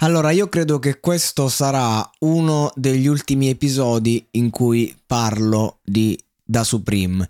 Allora, io credo che questo sarà uno degli ultimi episodi in cui parlo di Da Supreme.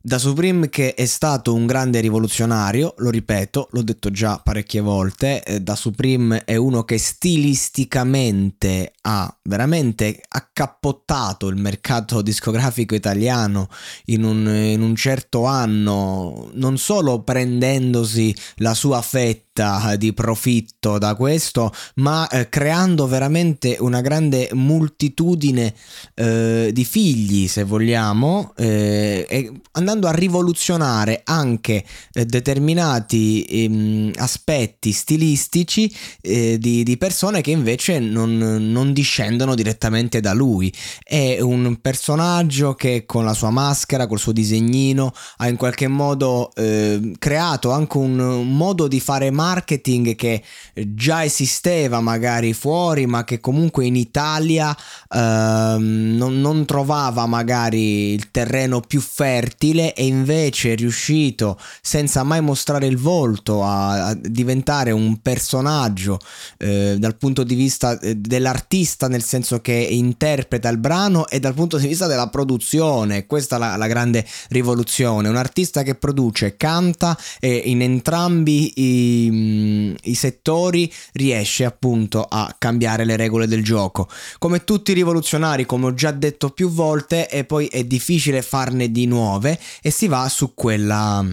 Da Supreme che è stato un grande rivoluzionario, lo ripeto, l'ho detto già parecchie volte, eh, Da Supreme è uno che stilisticamente ha veramente accappottato il mercato discografico italiano in un, in un certo anno, non solo prendendosi la sua fetta di profitto da questo, ma eh, creando veramente una grande moltitudine eh, di figli, se vogliamo, eh, e andando a rivoluzionare anche eh, determinati ehm, aspetti stilistici eh, di, di, persone che invece non, non discendono direttamente da lui. È un personaggio che con la sua maschera, col suo disegnino, ha in qualche modo eh, creato anche un modo di fare marketing che già esisteva magari fuori, ma che comunque in Italia ehm, non, non, trovava magari il terreno più fertile e invece è riuscito senza mai mostrare il volto a, a diventare un personaggio eh, dal punto di vista eh, dell'artista, nel senso che interpreta il brano e dal punto di vista della produzione. Questa è la, la grande rivoluzione. Un artista che produce, canta e in entrambi i i settori riesce appunto a cambiare le regole del gioco. Come tutti i rivoluzionari, come ho già detto più volte, e poi è difficile farne di nuove e si va su quella,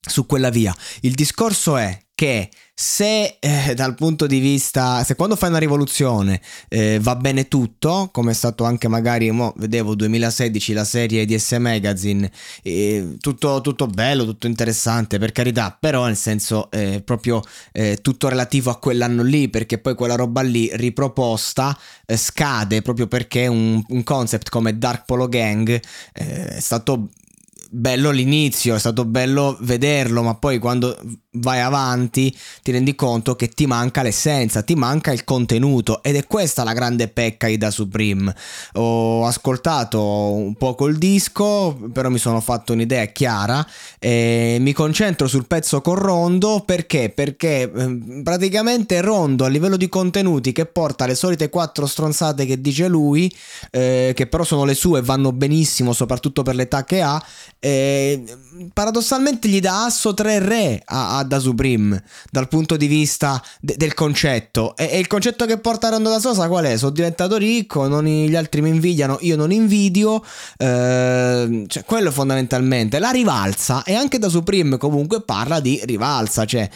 su quella via. Il discorso è che se eh, dal punto di vista, se quando fai una rivoluzione eh, va bene tutto, come è stato anche magari, mo, vedevo 2016 la serie di S Magazine, eh, tutto, tutto, bello, tutto interessante per carità, però nel senso eh, proprio eh, tutto relativo a quell'anno lì, perché poi quella roba lì riproposta eh, scade proprio perché un, un, concept come Dark Polo Gang è stato bello l'inizio, è stato bello vederlo, ma poi quando vai avanti ti rendi conto che ti manca l'essenza, ti manca il contenuto ed è questa la grande pecca di Da Supreme. Ho ascoltato un po' il disco, però mi sono fatto un'idea chiara e mi concentro sul pezzo con Rondo perché? Perché ehm, praticamente Rondo a livello di contenuti che porta le solite quattro stronzate che dice lui, eh, che però sono le sue e vanno benissimo soprattutto per l'età che ha, eh, paradossalmente gli dà asso 3 re a, a Da Supreme dal punto di vista de- del concetto. E-, e, il concetto che porta Rondo da Sosa qual è? Sono diventato ricco, non gli altri mi invidiano, io non invidio. Eh, cioè, quello fondamentalmente. La rivalsa, e anche Da Supreme comunque parla di rivalsa, cioè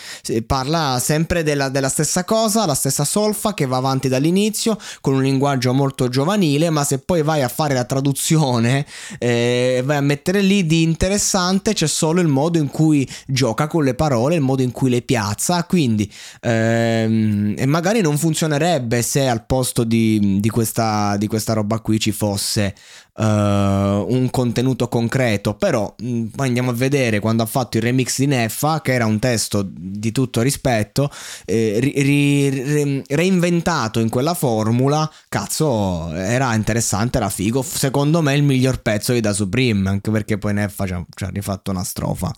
parla sempre della, della stessa cosa, la stessa solfa che va avanti dall'inizio con un linguaggio molto giovanile, ma se poi vai a fare la traduzione, eh, vai a mettere lì di interessante c'è solo il modo in cui gioca con le parole, il modo in cui le piazza, quindi ehm, e magari non funzionerebbe se al posto di, di, questa, di questa roba qui ci fosse uh, un contenuto concreto, però mh, mm, andiamo a vedere quando ha fatto il remix di Neffa, che era un testo di tutto rispetto, eh, ri, ri, reinventato in quella formula, cazzo, era interessante, era figo, secondo me il miglior pezzo di Da Supreme, anche perché poi Neffa ci ha, ci ha rifatto una strofa,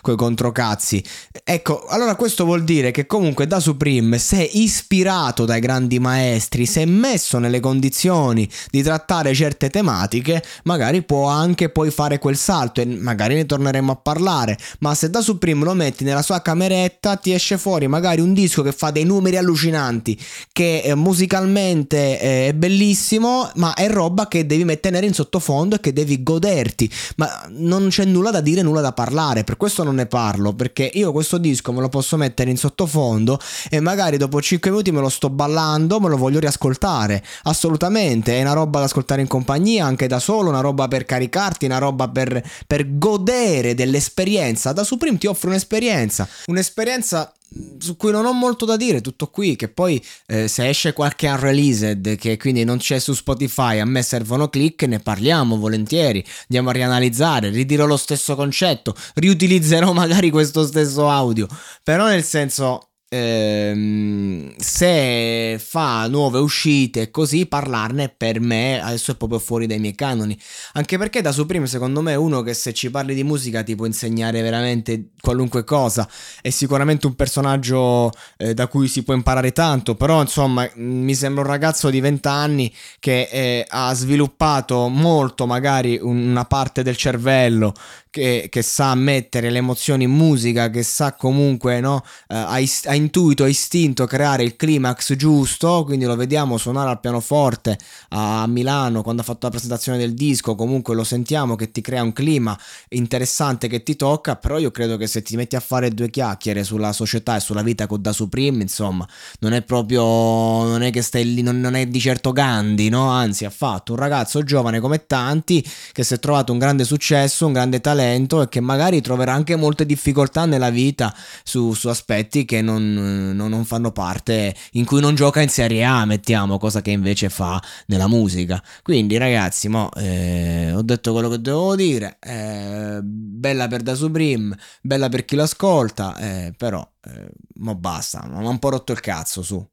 coi controcazzi. Ecco, allora questo vuol dire che comunque Da Supreme, se ispirato dai grandi maestri, si è messo nelle condizioni di trattare certe tematiche, musiche, magari può anche poi fare quel salto e magari ne torneremo a parlare. Ma se da Supreme lo metti nella sua cameretta, ti esce fuori magari un disco che fa dei numeri allucinanti, che eh, musicalmente eh, è bellissimo, ma è roba che devi mettere in sottofondo e che devi goderti. Ma non c'è nulla da dire, nulla da parlare. Per questo non ne parlo, perché io questo disco me lo posso mettere in sottofondo e magari dopo 5 minuti me lo sto ballando, me lo voglio riascoltare. Assolutamente, è una roba da ascoltare in compagnia, anche da solo, una roba per caricarti, una roba per, per godere dell'esperienza. Da Supreme ti offre un'esperienza, un'esperienza su cui non ho molto da dire, tutto qui, che poi eh, se esce qualche unreleased che quindi non c'è su Spotify, a me servono click, ne parliamo volentieri, andiamo a rianalizzare, ridirò lo stesso concetto, riutilizzerò magari questo stesso audio, però nel senso ehm, se fa nuove uscite così parlarne per me adesso è proprio fuori dai miei canoni. Anche perché da Supreme secondo me è uno che se ci parli di musica ti può insegnare veramente qualunque cosa. È sicuramente un personaggio eh, da cui si può imparare tanto, però insomma mi sembra un ragazzo di 20 anni che eh, ha sviluppato molto magari una parte del cervello che, che, sa mettere le emozioni in musica, che sa comunque, no, uh, ha, ist- ha, intuito, ha istinto creare il climax giusto, quindi lo vediamo suonare al pianoforte a Milano quando ha fatto la presentazione del disco, comunque lo sentiamo che ti crea un clima interessante che ti tocca, però io credo che se ti metti a fare due chiacchiere sulla società e sulla vita con Da Supreme, insomma, non è proprio, non è che stai lì, non, non è di certo Gandhi, no? Anzi, ha fatto un ragazzo giovane come tanti che si è trovato un grande successo, un grande talento talento e che magari troverà anche molte difficoltà nella vita su, su aspetti che non, non, non, fanno parte, in cui non gioca in Serie A, mettiamo, cosa che invece fa nella musica. Quindi ragazzi, mo, eh, ho detto quello che dovevo dire, eh, bella per Da Supreme, bella per chi lo ascolta, eh, però, eh, mo basta, mi ha un po' rotto il cazzo su.